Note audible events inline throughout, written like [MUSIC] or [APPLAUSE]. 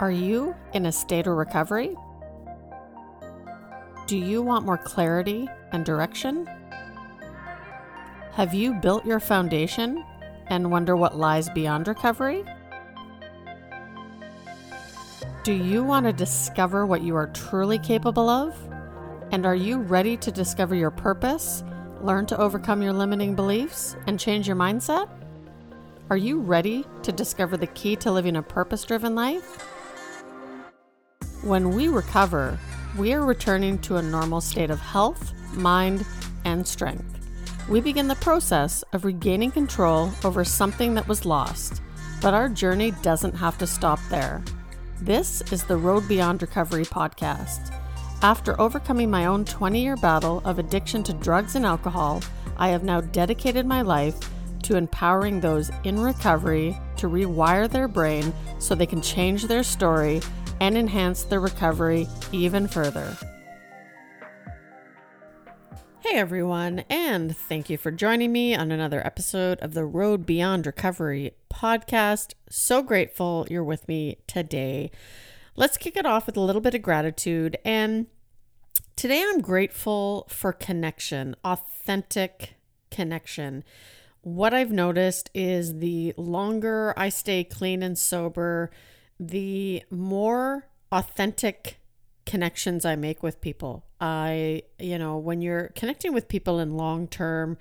Are you in a state of recovery? Do you want more clarity and direction? Have you built your foundation and wonder what lies beyond recovery? Do you want to discover what you are truly capable of? And are you ready to discover your purpose, learn to overcome your limiting beliefs, and change your mindset? Are you ready to discover the key to living a purpose driven life? When we recover, we are returning to a normal state of health, mind, and strength. We begin the process of regaining control over something that was lost, but our journey doesn't have to stop there. This is the Road Beyond Recovery podcast. After overcoming my own 20 year battle of addiction to drugs and alcohol, I have now dedicated my life to empowering those in recovery to rewire their brain so they can change their story and enhance their recovery even further. Hey everyone, and thank you for joining me on another episode of the Road Beyond Recovery podcast. So grateful you're with me today. Let's kick it off with a little bit of gratitude. And today I'm grateful for connection, authentic connection. What I've noticed is the longer I stay clean and sober, the more authentic connections I make with people. I, you know, when you're connecting with people in long term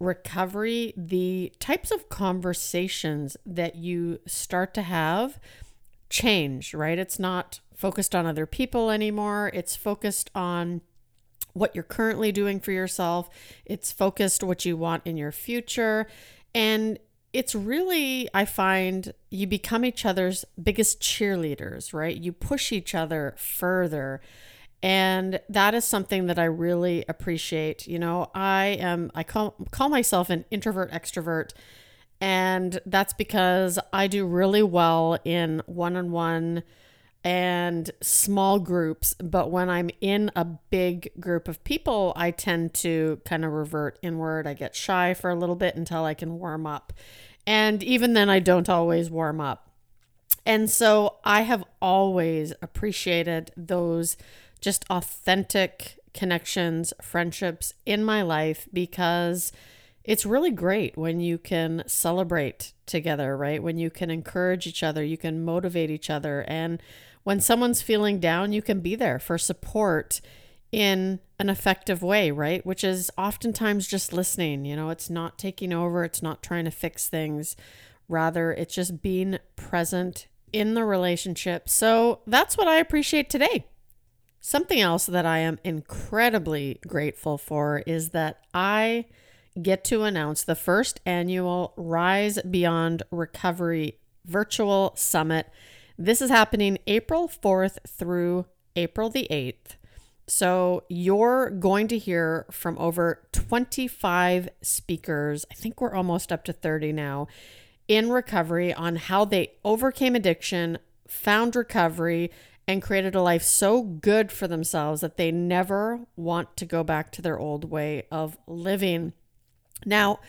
recovery, the types of conversations that you start to have change, right? It's not focused on other people anymore, it's focused on what you're currently doing for yourself, it's focused what you want in your future. And it's really, I find, you become each other's biggest cheerleaders, right? You push each other further. And that is something that I really appreciate. You know, I am, I call, call myself an introvert extrovert. And that's because I do really well in one on one and small groups. But when I'm in a big group of people, I tend to kind of revert inward. I get shy for a little bit until I can warm up. And even then, I don't always warm up. And so I have always appreciated those just authentic connections, friendships in my life because it's really great when you can celebrate together, right? When you can encourage each other, you can motivate each other. And when someone's feeling down, you can be there for support in an effective way, right? Which is oftentimes just listening. You know, it's not taking over, it's not trying to fix things. Rather, it's just being present in the relationship. So that's what I appreciate today. Something else that I am incredibly grateful for is that I get to announce the first annual Rise Beyond Recovery virtual summit. This is happening April 4th through April the 8th. So you're going to hear from over 25 speakers. I think we're almost up to 30 now in recovery on how they overcame addiction, found recovery, and created a life so good for themselves that they never want to go back to their old way of living. Now,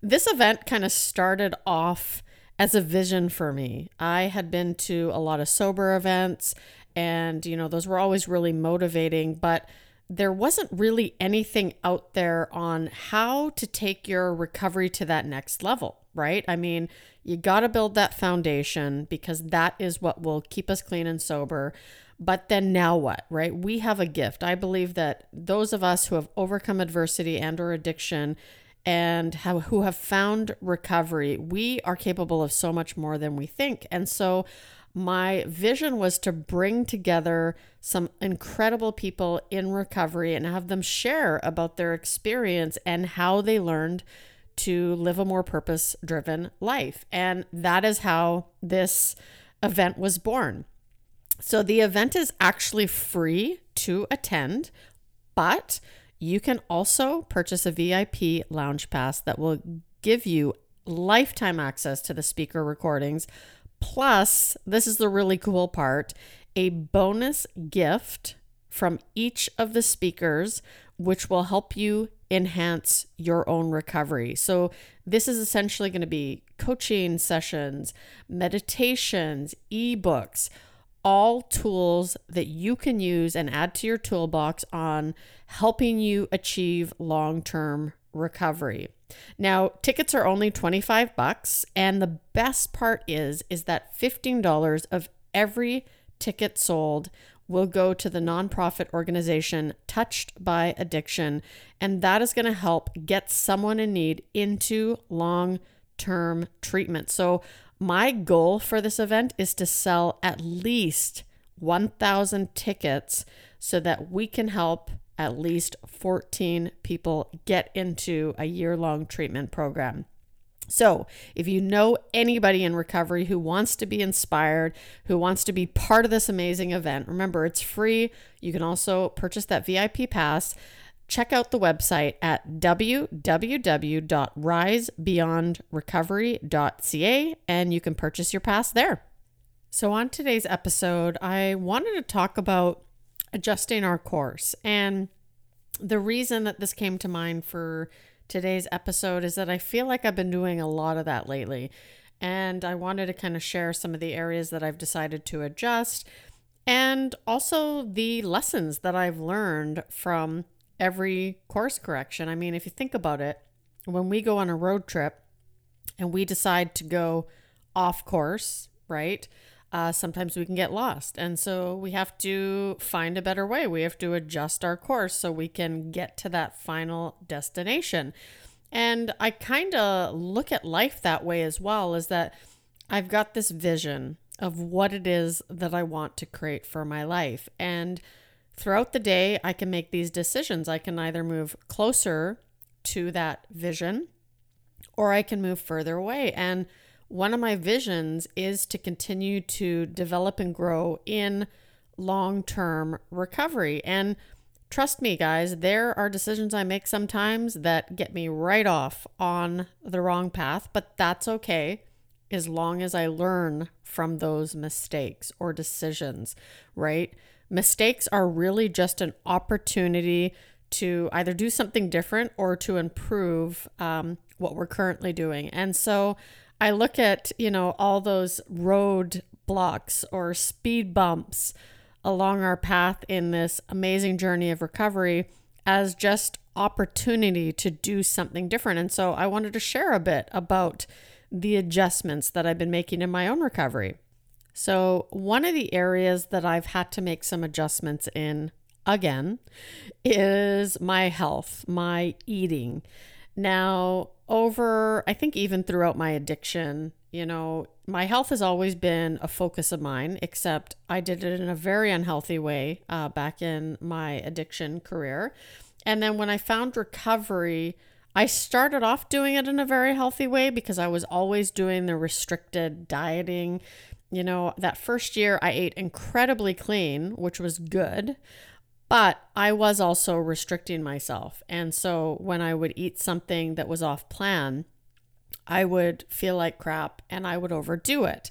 this event kind of started off as a vision for me. I had been to a lot of sober events and, you know, those were always really motivating, but there wasn't really anything out there on how to take your recovery to that next level, right? I mean, you got to build that foundation because that is what will keep us clean and sober. But then now what, right? We have a gift. I believe that those of us who have overcome adversity and or addiction and have, who have found recovery, we are capable of so much more than we think. And so my vision was to bring together some incredible people in recovery and have them share about their experience and how they learned to live a more purpose driven life. And that is how this event was born. So the event is actually free to attend, but you can also purchase a VIP lounge pass that will give you lifetime access to the speaker recordings Plus, this is the really cool part a bonus gift from each of the speakers, which will help you enhance your own recovery. So, this is essentially going to be coaching sessions, meditations, ebooks, all tools that you can use and add to your toolbox on helping you achieve long-term recovery. Now, tickets are only 25 bucks and the best part is is that $15 of every ticket sold will go to the nonprofit organization Touched by Addiction and that is going to help get someone in need into long-term treatment. So, my goal for this event is to sell at least 1,000 tickets so that we can help at least 14 people get into a year long treatment program. So, if you know anybody in recovery who wants to be inspired, who wants to be part of this amazing event, remember it's free. You can also purchase that VIP pass. Check out the website at www.risebeyondrecovery.ca and you can purchase your pass there. So, on today's episode, I wanted to talk about adjusting our course. And the reason that this came to mind for today's episode is that I feel like I've been doing a lot of that lately. And I wanted to kind of share some of the areas that I've decided to adjust and also the lessons that I've learned from every course correction. I mean, if you think about it, when we go on a road trip and we decide to go off course, right? uh, sometimes we can get lost. And so we have to find a better way. We have to adjust our course so we can get to that final destination. And I kind of look at life that way as well is that I've got this vision of what it is that I want to create for my life. And throughout the day, I can make these decisions. I can either move closer to that vision or I can move further away. And one of my visions is to continue to develop and grow in long term recovery. And trust me, guys, there are decisions I make sometimes that get me right off on the wrong path, but that's okay as long as I learn from those mistakes or decisions, right? Mistakes are really just an opportunity to either do something different or to improve um, what we're currently doing. And so I look at, you know, all those road blocks or speed bumps along our path in this amazing journey of recovery as just opportunity to do something different. And so I wanted to share a bit about the adjustments that I've been making in my own recovery. So, one of the areas that I've had to make some adjustments in again is my health, my eating. Now, over, I think, even throughout my addiction, you know, my health has always been a focus of mine, except I did it in a very unhealthy way uh, back in my addiction career. And then when I found recovery, I started off doing it in a very healthy way because I was always doing the restricted dieting. You know, that first year I ate incredibly clean, which was good. But I was also restricting myself. And so when I would eat something that was off plan, I would feel like crap and I would overdo it.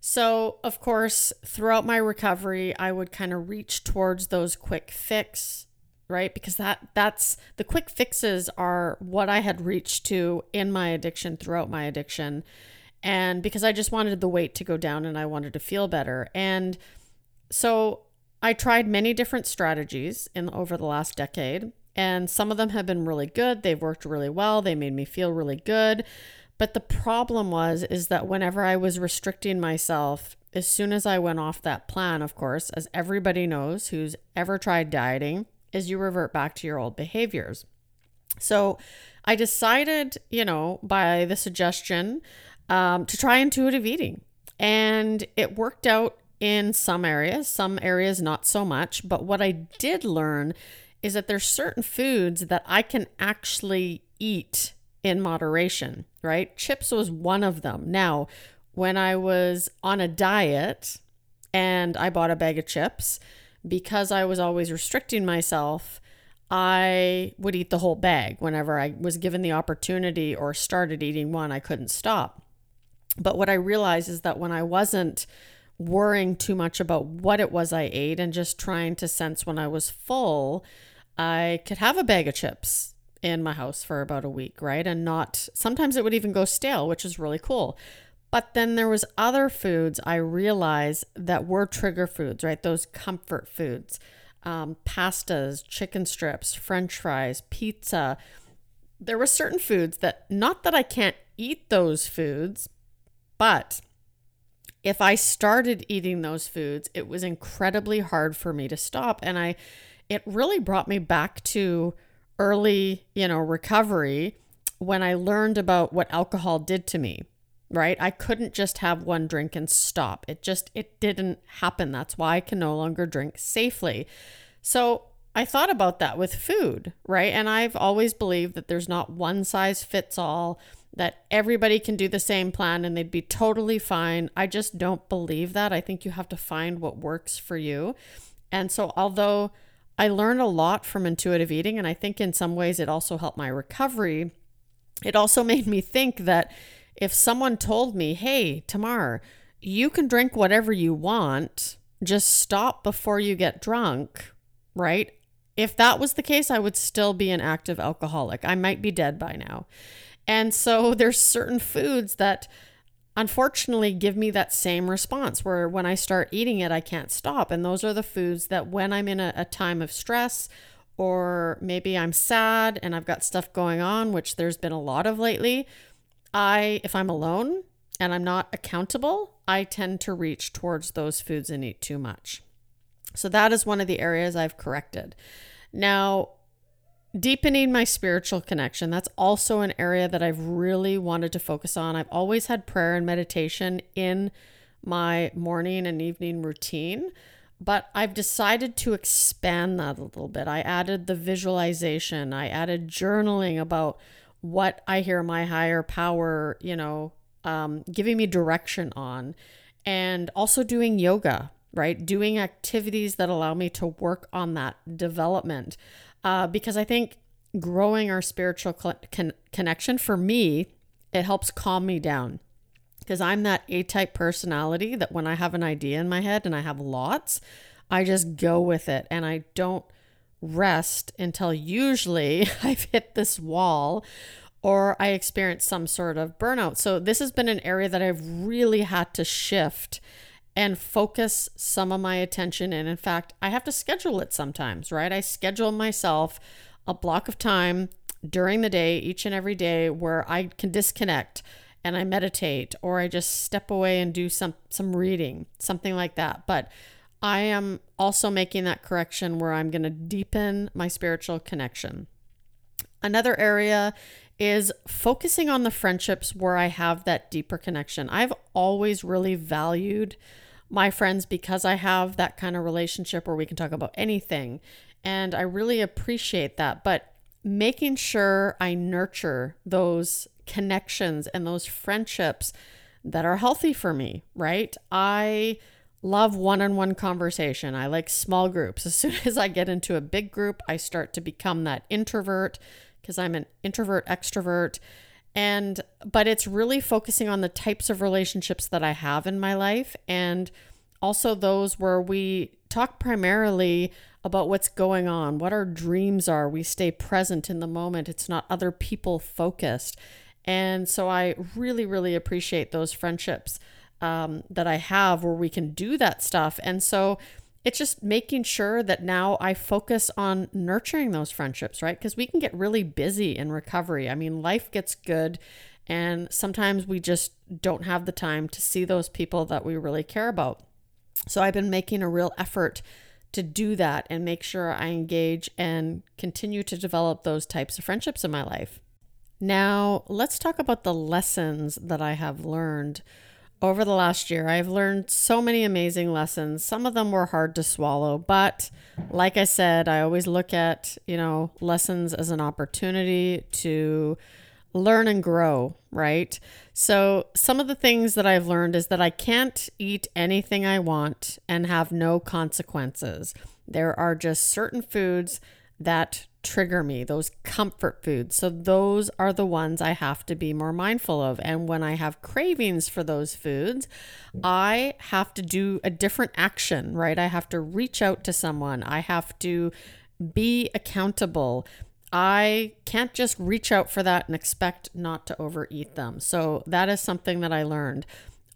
So, of course, throughout my recovery, I would kind of reach towards those quick fix, right? Because that that's the quick fixes are what I had reached to in my addiction throughout my addiction. And because I just wanted the weight to go down and I wanted to feel better. And so I tried many different strategies in over the last decade, and some of them have been really good. They've worked really well. They made me feel really good. But the problem was is that whenever I was restricting myself, as soon as I went off that plan, of course, as everybody knows who's ever tried dieting, is you revert back to your old behaviors. So I decided, you know, by the suggestion um, to try intuitive eating. And it worked out in some areas, some areas not so much. But what I did learn is that there's certain foods that I can actually eat in moderation, right? Chips was one of them. Now, when I was on a diet and I bought a bag of chips, because I was always restricting myself, I would eat the whole bag whenever I was given the opportunity or started eating one, I couldn't stop. But what I realized is that when I wasn't worrying too much about what it was I ate and just trying to sense when I was full, I could have a bag of chips in my house for about a week, right? And not, sometimes it would even go stale, which is really cool. But then there was other foods I realized that were trigger foods, right? Those comfort foods, um, pastas, chicken strips, French fries, pizza. There were certain foods that, not that I can't eat those foods, but if I started eating those foods, it was incredibly hard for me to stop. And I, it really brought me back to early, you know, recovery when I learned about what alcohol did to me, right? I couldn't just have one drink and stop. It just it didn't happen. That's why I can no longer drink safely. So, I thought about that with food, right? And I've always believed that there's not one size fits all, that everybody can do the same plan and they'd be totally fine. I just don't believe that. I think you have to find what works for you. And so, although I learned a lot from intuitive eating, and I think in some ways it also helped my recovery, it also [LAUGHS] made me think that if someone told me, hey, Tamar, you can drink whatever you want, just stop before you get drunk, right? If that was the case, I would still be an active alcoholic. I might be dead by now. And so [LAUGHS] there's certain foods that unfortunately give me that same response where when I start eating it, I can't stop. And those are the foods that when I'm in a, a time of stress or maybe I'm sad and I've got stuff going on, which there's been a lot of lately, I, if I'm alone and I'm not accountable, I tend to reach towards those foods and eat too much. So that is one of the areas I've corrected. Now, deepening my spiritual connection, that's also an area that I've really wanted to focus on. I've always had prayer and meditation in my morning and evening routine, but I've decided to expand that a little bit. I added the visualization, I added journaling about what I hear my higher power, you know, um, giving me direction on, and also doing yoga, right? Doing activities that allow me to work on that development. Uh, because I think growing our spiritual con- connection for me, it helps calm me down. Because I'm that A type personality that when I have an idea in my head and I have lots, I just go with it and I don't rest until usually [LAUGHS] I've hit this wall or I experience some sort of burnout. So, this has been an area that I've really had to shift and focus some of my attention And In fact, I have to schedule it sometimes, right? I schedule myself a block of time during the day, each and every day, where I can disconnect and I meditate or I just step away and do some some reading, something like that. But I am also making that correction where I'm going to deepen my spiritual connection. Another area is focusing on the friendships where I have that deeper connection. I've always really valued my friends because I have that kind of relationship where we can talk about anything. And I really appreciate that. But making sure I nurture those connections and those friendships that are healthy for me, right? I love one on one conversation. I like small groups. [LAUGHS] As soon as I get into a big group, I start to become that introvert because I'm an introvert extrovert. And, but it's really focusing on the types of relationships that I have in my life and also those where we talk primarily about what's going on, what our dreams are. We stay present in the moment, it's not other people focused. And so I really, really appreciate those friendships um, that I have where we can do that stuff. And so it's just making sure that now I focus on nurturing those friendships, right? Because we can get really busy in recovery. I mean, life gets good, and sometimes we just don't have the time to see those people that we really care about. So I've been making a real effort to do that and make sure I engage and continue to develop those types of friendships in my life. Now, let's talk about the lessons that I have learned over the last year, I've learned so many amazing lessons. Some of them were hard to swallow, but like I said, I always look at, you know, lessons as an opportunity to learn and grow, right? So, some of the things that I've learned is that I can't eat anything I want and have no consequences. There are just certain foods that trigger me, those comfort foods. So those are the ones I have to be more mindful of. And when I have cravings for those foods, I have to do a different action, right? I have to reach out to someone. I have to be accountable. I can't just reach out for that and expect not to overeat them. So that is something that I learned.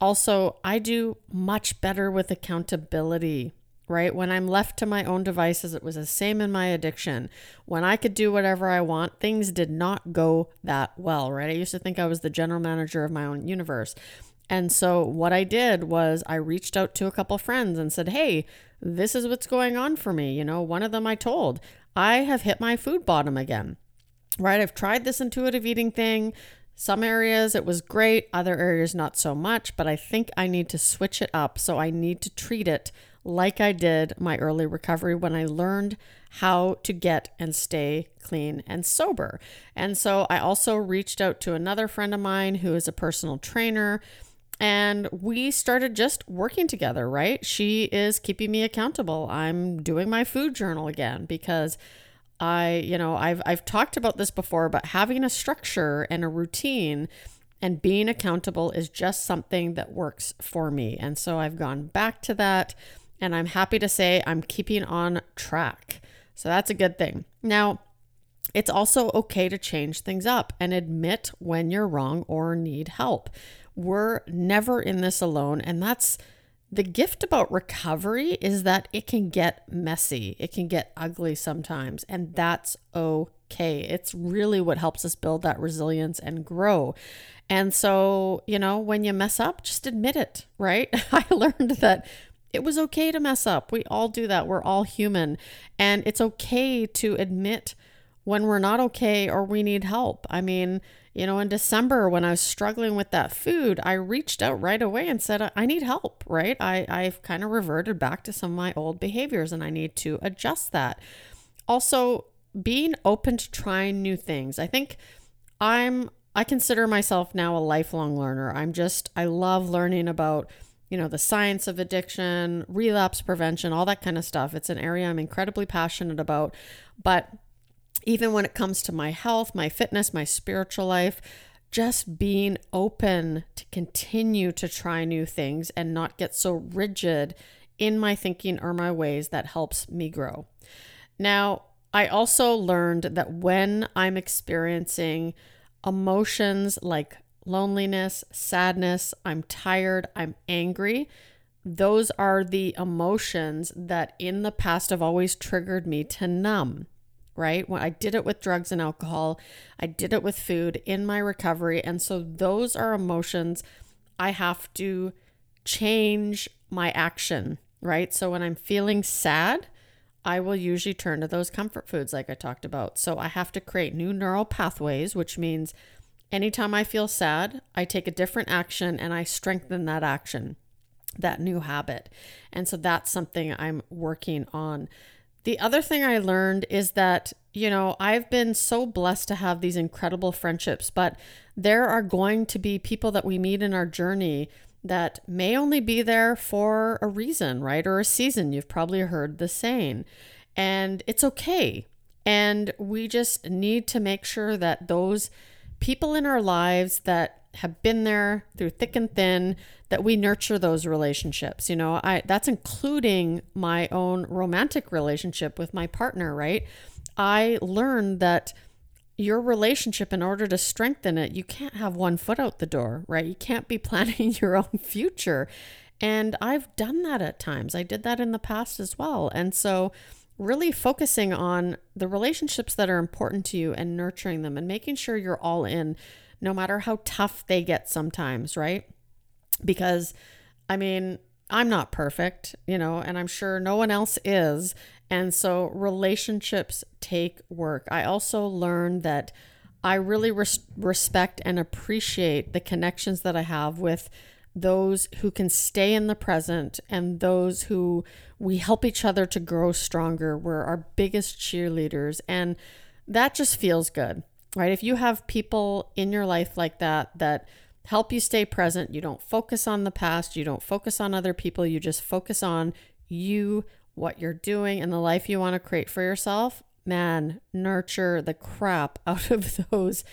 Also, I do much better with accountability, right? When I'm left to my own devices, it was the same in my addiction. When I could do whatever I want, things did not go that well, right? I used to think I was the general manager of my own universe. And so what I did was I reached out to a couple friends and said, "Hey, this is what's going on for me." You know, one of them I told, I have hit my food bottom again. Right? I've tried this intuitive eating thing. Some areas it was great, other areas not so much, but I think I need to switch it up. So I need to treat it like I did my early recovery when I learned how to get and stay clean and sober. And so I also reached out to another friend of mine who is a personal trainer and we started just working together, right? She is keeping me accountable. I'm doing my food journal again because I, you know, I've I've talked about this before, but having a structure and a routine and being accountable is just something that works for me. And so I've gone back to that and I'm happy to say I'm keeping on track. So that's a good thing. Now, it's also okay to change things up and admit when you're wrong or need help. We're never in this alone. And that's the gift about recovery is that it can get messy, it can get ugly sometimes. And that's okay. It's really what helps us build that resilience and grow. And so, you know, when you mess up, just admit it, right? [LAUGHS] I learned that it was okay to mess up. We all do that. We're all human. And it's okay to admit when we're not okay or we need help. I mean, you know, in December when I was struggling with that food, I reached out right away and said, I need help, right? I, I've kind of reverted back to some of my old behaviors and I need to adjust that. Also, being open to trying new things. I think I'm, I consider myself now a lifelong learner. I'm just, I love learning about, you know, the science of addiction, relapse prevention, all that kind of stuff. It's an area I'm incredibly passionate about. But even when it comes to my health, my fitness, my spiritual life, just being open to continue to try new things and not get so rigid in my thinking or my ways that helps me grow. Now, I also learned that when I'm experiencing emotions like loneliness, sadness, I'm tired, I'm angry, those are the emotions that in the past have always triggered me to numb right? When I did it with drugs and alcohol, I did it with food in my recovery. And so those are emotions I have to change my action, right? So when I'm feeling sad, I will usually turn to those comfort foods like I talked about. So I have to create new neural pathways, which means anytime I feel sad, I take a different action and I strengthen that action, that new habit. And so that's something I'm working on. The other thing I learned is that, you know, I've been so blessed to have these incredible friendships, but there are going to be people that we meet in our journey that may only be there for a reason, right? Or a season. You've probably heard the saying. And it's okay. And we just need to make sure that those people in our lives that have been there through thick and thin that we nurture those relationships. You know i that's including my own romantic relationship with my partner right? I learned that your relationship in order to strengthen it you can't have one foot out the door right? You can't be [LAUGHS] planning your own future. And i've done that at times. I did that in the past as well. And so really focusing on the relationships that are important to you and nurturing them and making sure you're all in no matter how tough they get sometimes, right? Because, I mean, I'm not perfect, you know, and I'm sure no one else is. And so relationships take work. I also learned that I really res- respect and appreciate the connections that I have with those who can stay in the present and those who we help each other to grow stronger. We're our biggest cheerleaders. And that just feels good right? If you have people in your life like that, that help you stay present, you don't focus on the past, you don't focus on other people, you just focus on you, what you're doing, and the life you want to create for yourself, man, nurture the crap [LAUGHS] out of those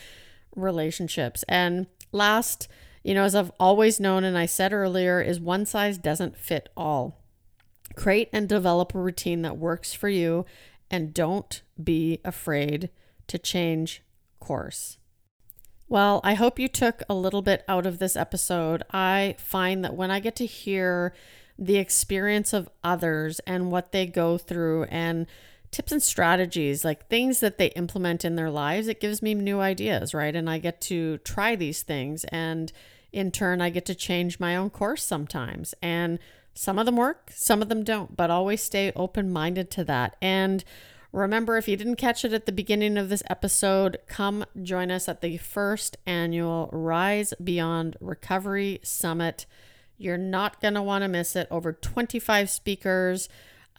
relationships. And last, you know, as I've always known and I said earlier, is one size doesn't fit all. Create and develop a routine that works for you and don't be afraid to change course. Well, I hope you took a little bit out of this episode. I find that when I get to hear the experience of others and what they go through and tips and strategies, like things that they implement in their lives, it gives me new ideas, right? And I get to try these things. And in turn, I get to change my own course sometimes. And some of them work, some of them don't, but always stay open minded to that. And remember, if you didn't catch it at the beginning of this episode, come join us at the first annual Rise Beyond Recovery Summit. You're not going to want to miss it. Over 25 speakers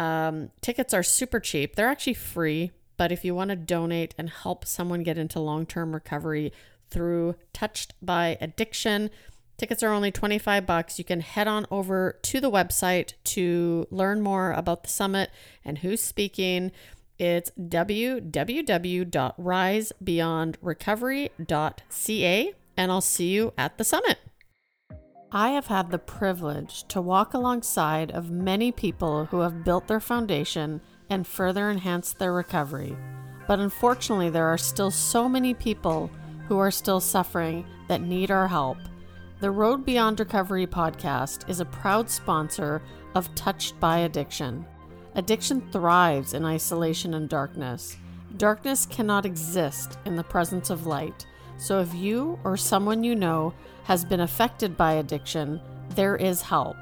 um, tickets are super cheap. They're actually free, but if you want to donate and help someone get into long term recovery through Touched by Addiction, tickets are only 25 bucks. You can head on over to the website to learn more about the summit and who's speaking. It's www.risebeyondrecovery.ca, and I'll see you at the summit. I have had the privilege to walk alongside of many people who have built their foundation and further enhanced their recovery. But unfortunately, there are still so many people who are still suffering that need our help. The Road Beyond Recovery podcast is a proud sponsor of Touched by Addiction. Addiction thrives in isolation and darkness. Darkness cannot exist in the presence of light. So if you or someone you know has been affected by addiction, there is help.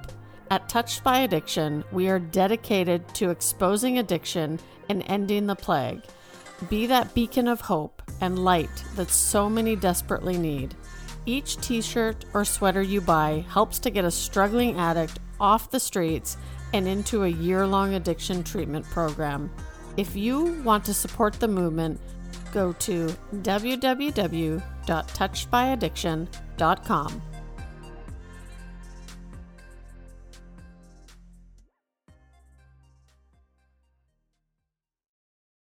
At Touched by Addiction, we are dedicated to exposing addiction and ending the plague. Be that beacon of hope and light that so many desperately need. Each t shirt or sweater you buy helps to get a struggling addict off the streets and into a year long addiction treatment program. If you want to support the movement, go to www.touchedbyaddiction.com